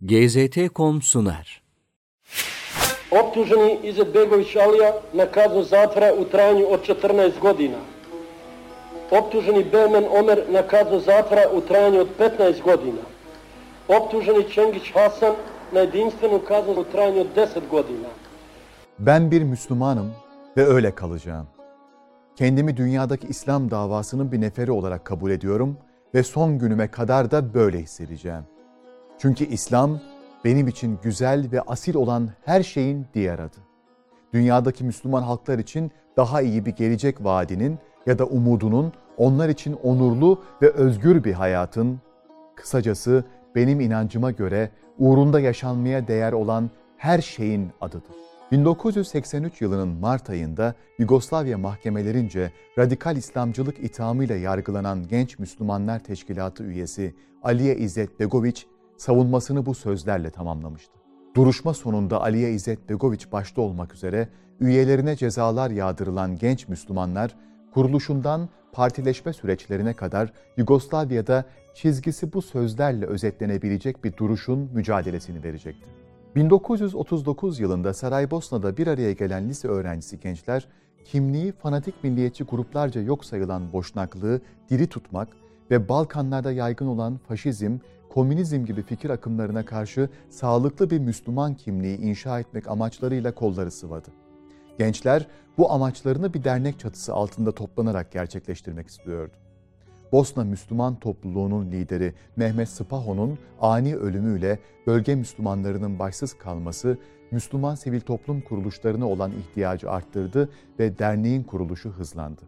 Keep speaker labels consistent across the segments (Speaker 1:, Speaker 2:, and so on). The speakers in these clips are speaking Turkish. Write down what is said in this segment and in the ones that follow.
Speaker 1: GZT.com sunar.
Speaker 2: Optuženi Izetbegović Alija na kaznu zatvora u trajanju od 14 godina. Optuženi Bemen Omer na kaznu zatvora u trajanju od 15 godina. Optuženi Čengić Hasan na jedinstvenu kaznu u trajanju od 10 godina.
Speaker 3: Ben bir Müslümanım ve öyle kalacağım. Kendimi dünyadaki İslam davasının bir neferi olarak kabul ediyorum ve son günüme kadar da böyle hissedeceğim. Çünkü İslam benim için güzel ve asil olan her şeyin diğer adı. Dünyadaki Müslüman halklar için daha iyi bir gelecek vaadinin ya da umudunun onlar için onurlu ve özgür bir hayatın, kısacası benim inancıma göre uğrunda yaşanmaya değer olan her şeyin adıdır. 1983 yılının Mart ayında Yugoslavya mahkemelerince radikal İslamcılık ithamıyla yargılanan Genç Müslümanlar Teşkilatı üyesi Aliye İzzet Begoviç savunmasını bu sözlerle tamamlamıştı. Duruşma sonunda Aliye İzzet Begoviç başta olmak üzere üyelerine cezalar yağdırılan genç Müslümanlar kuruluşundan partileşme süreçlerine kadar Yugoslavya'da çizgisi bu sözlerle özetlenebilecek bir duruşun mücadelesini verecekti. 1939 yılında Saraybosna'da bir araya gelen lise öğrencisi gençler, kimliği fanatik milliyetçi gruplarca yok sayılan boşnaklığı diri tutmak ve Balkanlarda yaygın olan faşizm, komünizm gibi fikir akımlarına karşı sağlıklı bir Müslüman kimliği inşa etmek amaçlarıyla kolları sıvadı. Gençler bu amaçlarını bir dernek çatısı altında toplanarak gerçekleştirmek istiyordu. Bosna Müslüman topluluğunun lideri Mehmet Sıpaho'nun ani ölümüyle bölge Müslümanlarının başsız kalması Müslüman sivil toplum kuruluşlarına olan ihtiyacı arttırdı ve derneğin kuruluşu hızlandı.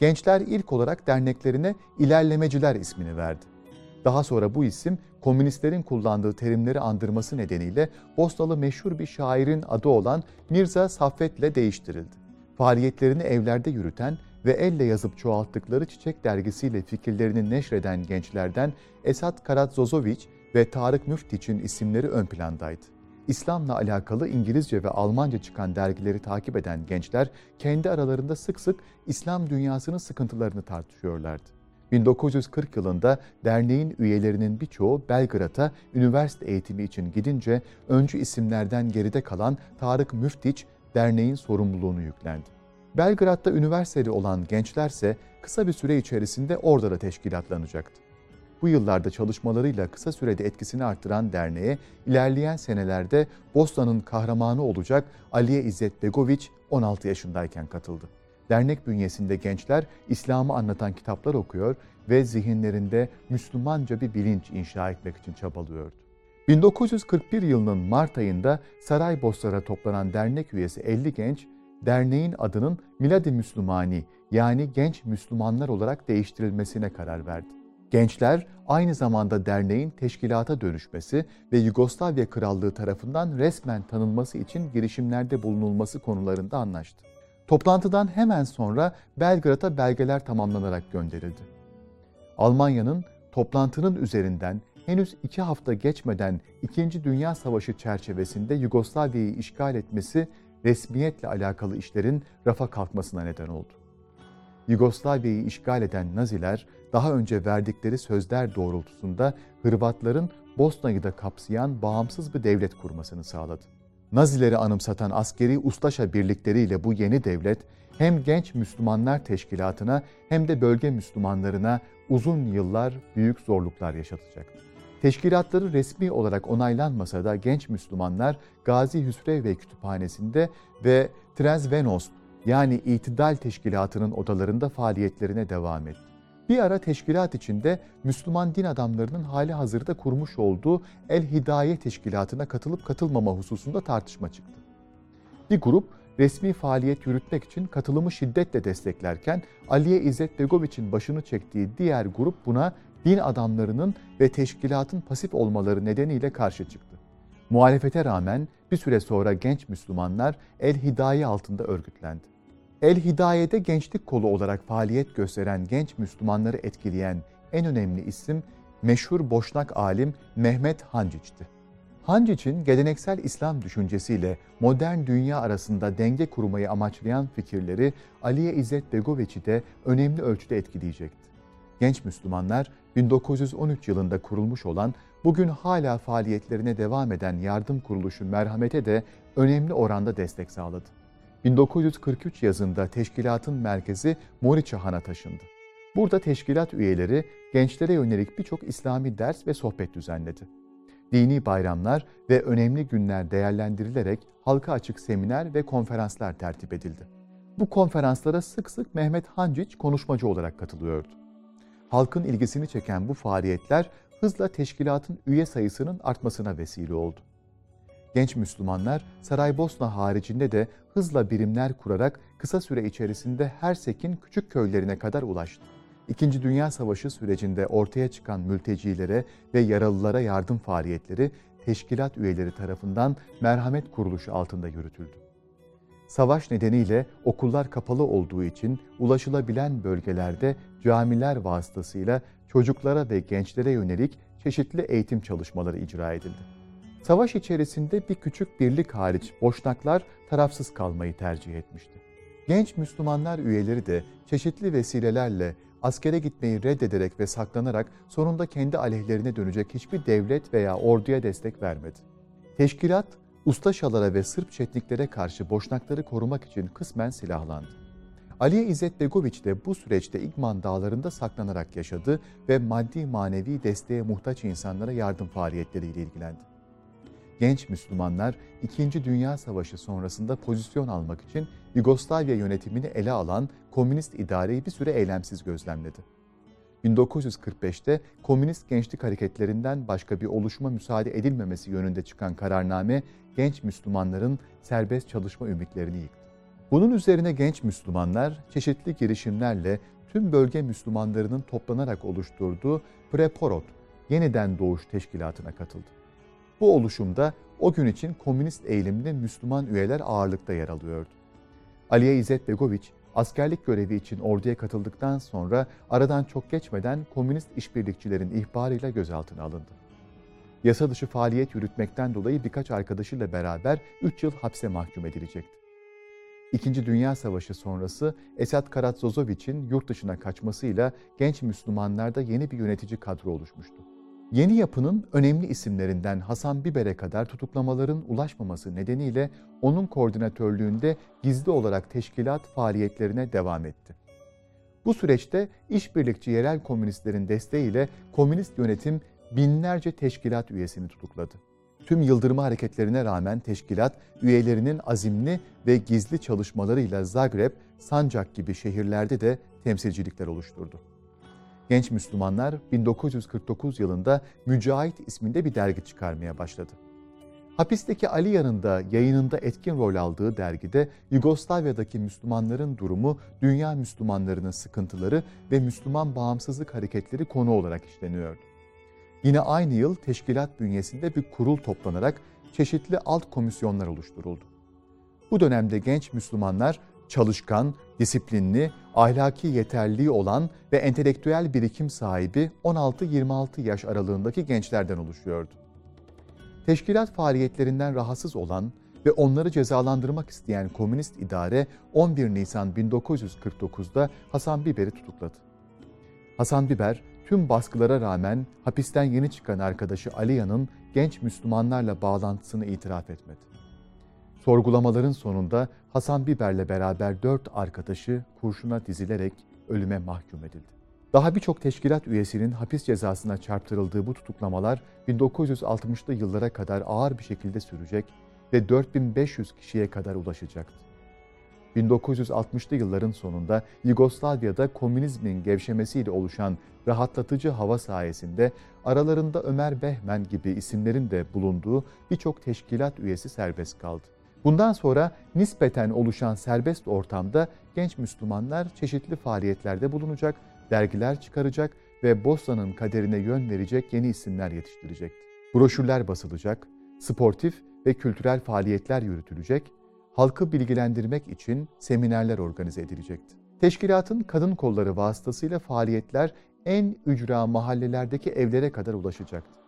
Speaker 3: Gençler ilk olarak derneklerine ilerlemeciler ismini verdi. Daha sonra bu isim komünistlerin kullandığı terimleri andırması nedeniyle Bosnalı meşhur bir şairin adı olan Mirza Saffet ile değiştirildi. Faaliyetlerini evlerde yürüten ve elle yazıp çoğalttıkları Çiçek dergisiyle fikirlerini neşreden gençlerden Esat Karadzozoviç ve Tarık Müftiç'in isimleri ön plandaydı. İslam'la alakalı İngilizce ve Almanca çıkan dergileri takip eden gençler kendi aralarında sık sık İslam dünyasının sıkıntılarını tartışıyorlardı. 1940 yılında derneğin üyelerinin birçoğu Belgrad'a üniversite eğitimi için gidince öncü isimlerden geride kalan Tarık Müftiç derneğin sorumluluğunu yüklendi. Belgrad'da üniversiteli olan gençlerse kısa bir süre içerisinde orada da teşkilatlanacaktı. Bu yıllarda çalışmalarıyla kısa sürede etkisini arttıran derneğe ilerleyen senelerde Bosna'nın kahramanı olacak Aliye İzzet Begoviç 16 yaşındayken katıldı. Dernek bünyesinde gençler İslam'ı anlatan kitaplar okuyor ve zihinlerinde Müslümanca bir bilinç inşa etmek için çabalıyordu. 1941 yılının Mart ayında Saraybosna'da toplanan dernek üyesi 50 genç derneğin adının Miladi Müslümani yani Genç Müslümanlar olarak değiştirilmesine karar verdi. Gençler aynı zamanda derneğin teşkilata dönüşmesi ve Yugoslavya Krallığı tarafından resmen tanınması için girişimlerde bulunulması konularında anlaştı. Toplantıdan hemen sonra Belgrad'a belgeler tamamlanarak gönderildi. Almanya'nın toplantının üzerinden henüz iki hafta geçmeden İkinci Dünya Savaşı çerçevesinde Yugoslavya'yı işgal etmesi resmiyetle alakalı işlerin rafa kalkmasına neden oldu. Yugoslavya'yı işgal eden Naziler daha önce verdikleri sözler doğrultusunda Hırvatların Bosna'yı da kapsayan bağımsız bir devlet kurmasını sağladı. Nazileri anımsatan askeri ustaşa birlikleriyle bu yeni devlet hem genç Müslümanlar teşkilatına hem de bölge Müslümanlarına uzun yıllar büyük zorluklar yaşatacaktı. Teşkilatları resmi olarak onaylanmasa da genç Müslümanlar Gazi Hüsrev Kütüphanesi'nde ve Trezvenos yani İtidal Teşkilatı'nın odalarında faaliyetlerine devam etti. Bir ara teşkilat içinde Müslüman din adamlarının hali hazırda kurmuş olduğu El Hidaye Teşkilatı'na katılıp katılmama hususunda tartışma çıktı. Bir grup resmi faaliyet yürütmek için katılımı şiddetle desteklerken Aliye İzzet Begoviç'in başını çektiği diğer grup buna din adamlarının ve teşkilatın pasif olmaları nedeniyle karşı çıktı. Muhalefete rağmen bir süre sonra genç Müslümanlar El Hidaye altında örgütlendi. El Hidaye'de gençlik kolu olarak faaliyet gösteren genç Müslümanları etkileyen en önemli isim meşhur Boşnak alim Mehmet Hanciç'ti. Hanciç'in geleneksel İslam düşüncesiyle modern dünya arasında denge kurmayı amaçlayan fikirleri Aliye İzzet Begoviç'i de önemli ölçüde etkileyecekti genç Müslümanlar 1913 yılında kurulmuş olan bugün hala faaliyetlerine devam eden yardım kuruluşu Merhamet'e de önemli oranda destek sağladı. 1943 yazında teşkilatın merkezi Moriçahan'a taşındı. Burada teşkilat üyeleri gençlere yönelik birçok İslami ders ve sohbet düzenledi. Dini bayramlar ve önemli günler değerlendirilerek halka açık seminer ve konferanslar tertip edildi. Bu konferanslara sık sık Mehmet Hanciç konuşmacı olarak katılıyordu. Halkın ilgisini çeken bu faaliyetler hızla teşkilatın üye sayısının artmasına vesile oldu. Genç Müslümanlar Saraybosna haricinde de hızla birimler kurarak kısa süre içerisinde Hersek'in küçük köylerine kadar ulaştı. İkinci Dünya Savaşı sürecinde ortaya çıkan mültecilere ve yaralılara yardım faaliyetleri teşkilat üyeleri tarafından merhamet kuruluşu altında yürütüldü. Savaş nedeniyle okullar kapalı olduğu için ulaşılabilen bölgelerde camiler vasıtasıyla çocuklara ve gençlere yönelik çeşitli eğitim çalışmaları icra edildi. Savaş içerisinde bir küçük birlik hariç boşnaklar tarafsız kalmayı tercih etmişti. Genç Müslümanlar üyeleri de çeşitli vesilelerle askere gitmeyi reddederek ve saklanarak sonunda kendi aleyhlerine dönecek hiçbir devlet veya orduya destek vermedi. Teşkilat, Ustaşalara ve Sırp çetniklere karşı boşnakları korumak için kısmen silahlandı. Ali İzzet Begoviç de bu süreçte İgman dağlarında saklanarak yaşadı ve maddi manevi desteğe muhtaç insanlara yardım faaliyetleriyle ilgilendi. Genç Müslümanlar 2. Dünya Savaşı sonrasında pozisyon almak için Yugoslavya yönetimini ele alan komünist idareyi bir süre eylemsiz gözlemledi. 1945'te komünist gençlik hareketlerinden başka bir oluşuma müsaade edilmemesi yönünde çıkan kararname genç Müslümanların serbest çalışma ümitlerini yıktı. Bunun üzerine genç Müslümanlar çeşitli girişimlerle tüm bölge Müslümanlarının toplanarak oluşturduğu Preporot, yeniden doğuş teşkilatına katıldı. Bu oluşumda o gün için komünist eğilimli Müslüman üyeler ağırlıkta yer alıyordu. Aliye İzzet Begoviç, askerlik görevi için orduya katıldıktan sonra aradan çok geçmeden komünist işbirlikçilerin ihbarıyla gözaltına alındı. Yasa dışı faaliyet yürütmekten dolayı birkaç arkadaşıyla beraber 3 yıl hapse mahkum edilecekti. İkinci Dünya Savaşı sonrası Esat Karatzozoviç'in yurt dışına kaçmasıyla genç Müslümanlarda yeni bir yönetici kadro oluşmuştu. Yeni yapının önemli isimlerinden Hasan Biber'e kadar tutuklamaların ulaşmaması nedeniyle onun koordinatörlüğünde gizli olarak teşkilat faaliyetlerine devam etti. Bu süreçte işbirlikçi yerel komünistlerin desteğiyle komünist yönetim binlerce teşkilat üyesini tutukladı. Tüm yıldırma hareketlerine rağmen teşkilat üyelerinin azimli ve gizli çalışmalarıyla Zagreb, Sancak gibi şehirlerde de temsilcilikler oluşturdu. Genç Müslümanlar 1949 yılında Mücahit isminde bir dergi çıkarmaya başladı. Hapisteki Ali yanında yayınında etkin rol aldığı dergide Yugoslavya'daki Müslümanların durumu, dünya Müslümanlarının sıkıntıları ve Müslüman bağımsızlık hareketleri konu olarak işleniyordu. Yine aynı yıl teşkilat bünyesinde bir kurul toplanarak çeşitli alt komisyonlar oluşturuldu. Bu dönemde genç Müslümanlar çalışkan, disiplinli, ahlaki yeterliği olan ve entelektüel birikim sahibi 16-26 yaş aralığındaki gençlerden oluşuyordu. Teşkilat faaliyetlerinden rahatsız olan ve onları cezalandırmak isteyen komünist idare 11 Nisan 1949'da Hasan Biber'i tutukladı. Hasan Biber tüm baskılara rağmen hapisten yeni çıkan arkadaşı Aliya'nın genç Müslümanlarla bağlantısını itiraf etmedi. Sorgulamaların sonunda Hasan Biber'le beraber dört arkadaşı kurşuna dizilerek ölüme mahkum edildi. Daha birçok teşkilat üyesinin hapis cezasına çarptırıldığı bu tutuklamalar 1960'lı yıllara kadar ağır bir şekilde sürecek ve 4500 kişiye kadar ulaşacaktı. 1960'lı yılların sonunda Yugoslavya'da komünizmin gevşemesiyle oluşan rahatlatıcı hava sayesinde aralarında Ömer Behmen gibi isimlerin de bulunduğu birçok teşkilat üyesi serbest kaldı. Bundan sonra nispeten oluşan serbest ortamda genç Müslümanlar çeşitli faaliyetlerde bulunacak, dergiler çıkaracak ve Bosna'nın kaderine yön verecek yeni isimler yetiştirecekti. Broşürler basılacak, sportif ve kültürel faaliyetler yürütülecek, halkı bilgilendirmek için seminerler organize edilecekti. Teşkilatın kadın kolları vasıtasıyla faaliyetler en ücra mahallelerdeki evlere kadar ulaşacaktı.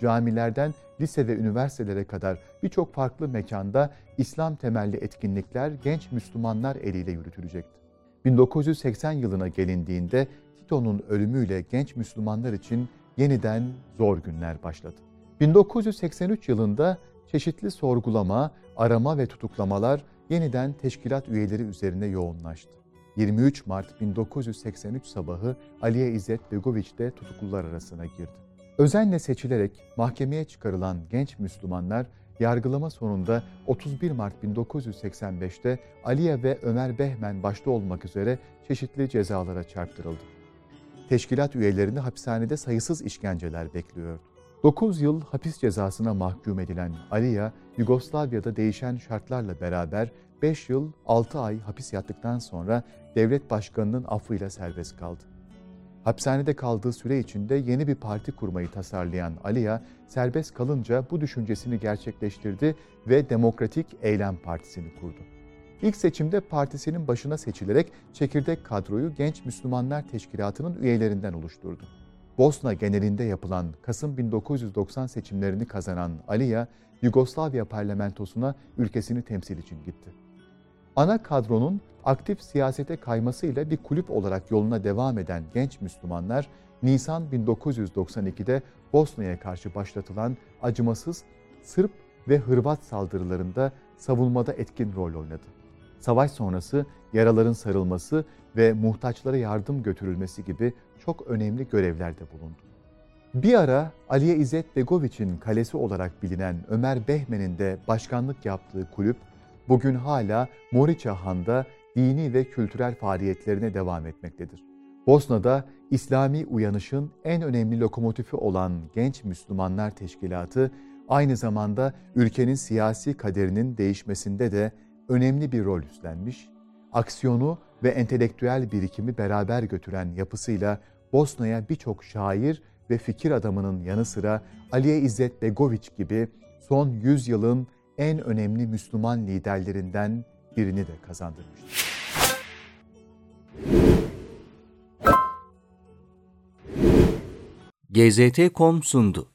Speaker 3: Camilerden lise ve üniversitelere kadar birçok farklı mekanda İslam temelli etkinlikler genç Müslümanlar eliyle yürütülecekti. 1980 yılına gelindiğinde Tito'nun ölümüyle genç Müslümanlar için yeniden zor günler başladı. 1983 yılında çeşitli sorgulama, arama ve tutuklamalar yeniden teşkilat üyeleri üzerine yoğunlaştı. 23 Mart 1983 sabahı Aliye İzzet Begoviç de tutuklular arasına girdi. Özenle seçilerek mahkemeye çıkarılan genç Müslümanlar yargılama sonunda 31 Mart 1985'te Aliye ve Ömer Behmen başta olmak üzere çeşitli cezalara çarptırıldı. Teşkilat üyelerini hapishanede sayısız işkenceler bekliyordu. 9 yıl hapis cezasına mahkum edilen Aliya, Yugoslavya'da değişen şartlarla beraber 5 yıl 6 ay hapis yattıktan sonra devlet başkanının affıyla serbest kaldı. Hapishanede kaldığı süre içinde yeni bir parti kurmayı tasarlayan Aliya, serbest kalınca bu düşüncesini gerçekleştirdi ve Demokratik Eylem Partisi'ni kurdu. İlk seçimde partisinin başına seçilerek çekirdek kadroyu Genç Müslümanlar Teşkilatı'nın üyelerinden oluşturdu. Bosna genelinde yapılan Kasım 1990 seçimlerini kazanan Aliya, Yugoslavya parlamentosuna ülkesini temsil için gitti. Ana kadronun aktif siyasete kaymasıyla bir kulüp olarak yoluna devam eden genç Müslümanlar, Nisan 1992'de Bosna'ya karşı başlatılan acımasız Sırp ve Hırvat saldırılarında savunmada etkin rol oynadı. Savaş sonrası yaraların sarılması ve muhtaçlara yardım götürülmesi gibi çok önemli görevlerde bulundu. Bir ara Aliye İzzet Begoviç'in kalesi olarak bilinen Ömer Behmen'in de başkanlık yaptığı kulüp bugün hala Moriça Han'da dini ve kültürel faaliyetlerine devam etmektedir. Bosna'da İslami uyanışın en önemli lokomotifi olan Genç Müslümanlar Teşkilatı aynı zamanda ülkenin siyasi kaderinin değişmesinde de önemli bir rol üstlenmiş, aksiyonu ve entelektüel birikimi beraber götüren yapısıyla Bosna'ya birçok şair ve fikir adamının yanı sıra Aliye İzzet Begoviç gibi son 100 yılın en önemli Müslüman liderlerinden birini de kazandırmıştır.
Speaker 1: GZT.com sundu.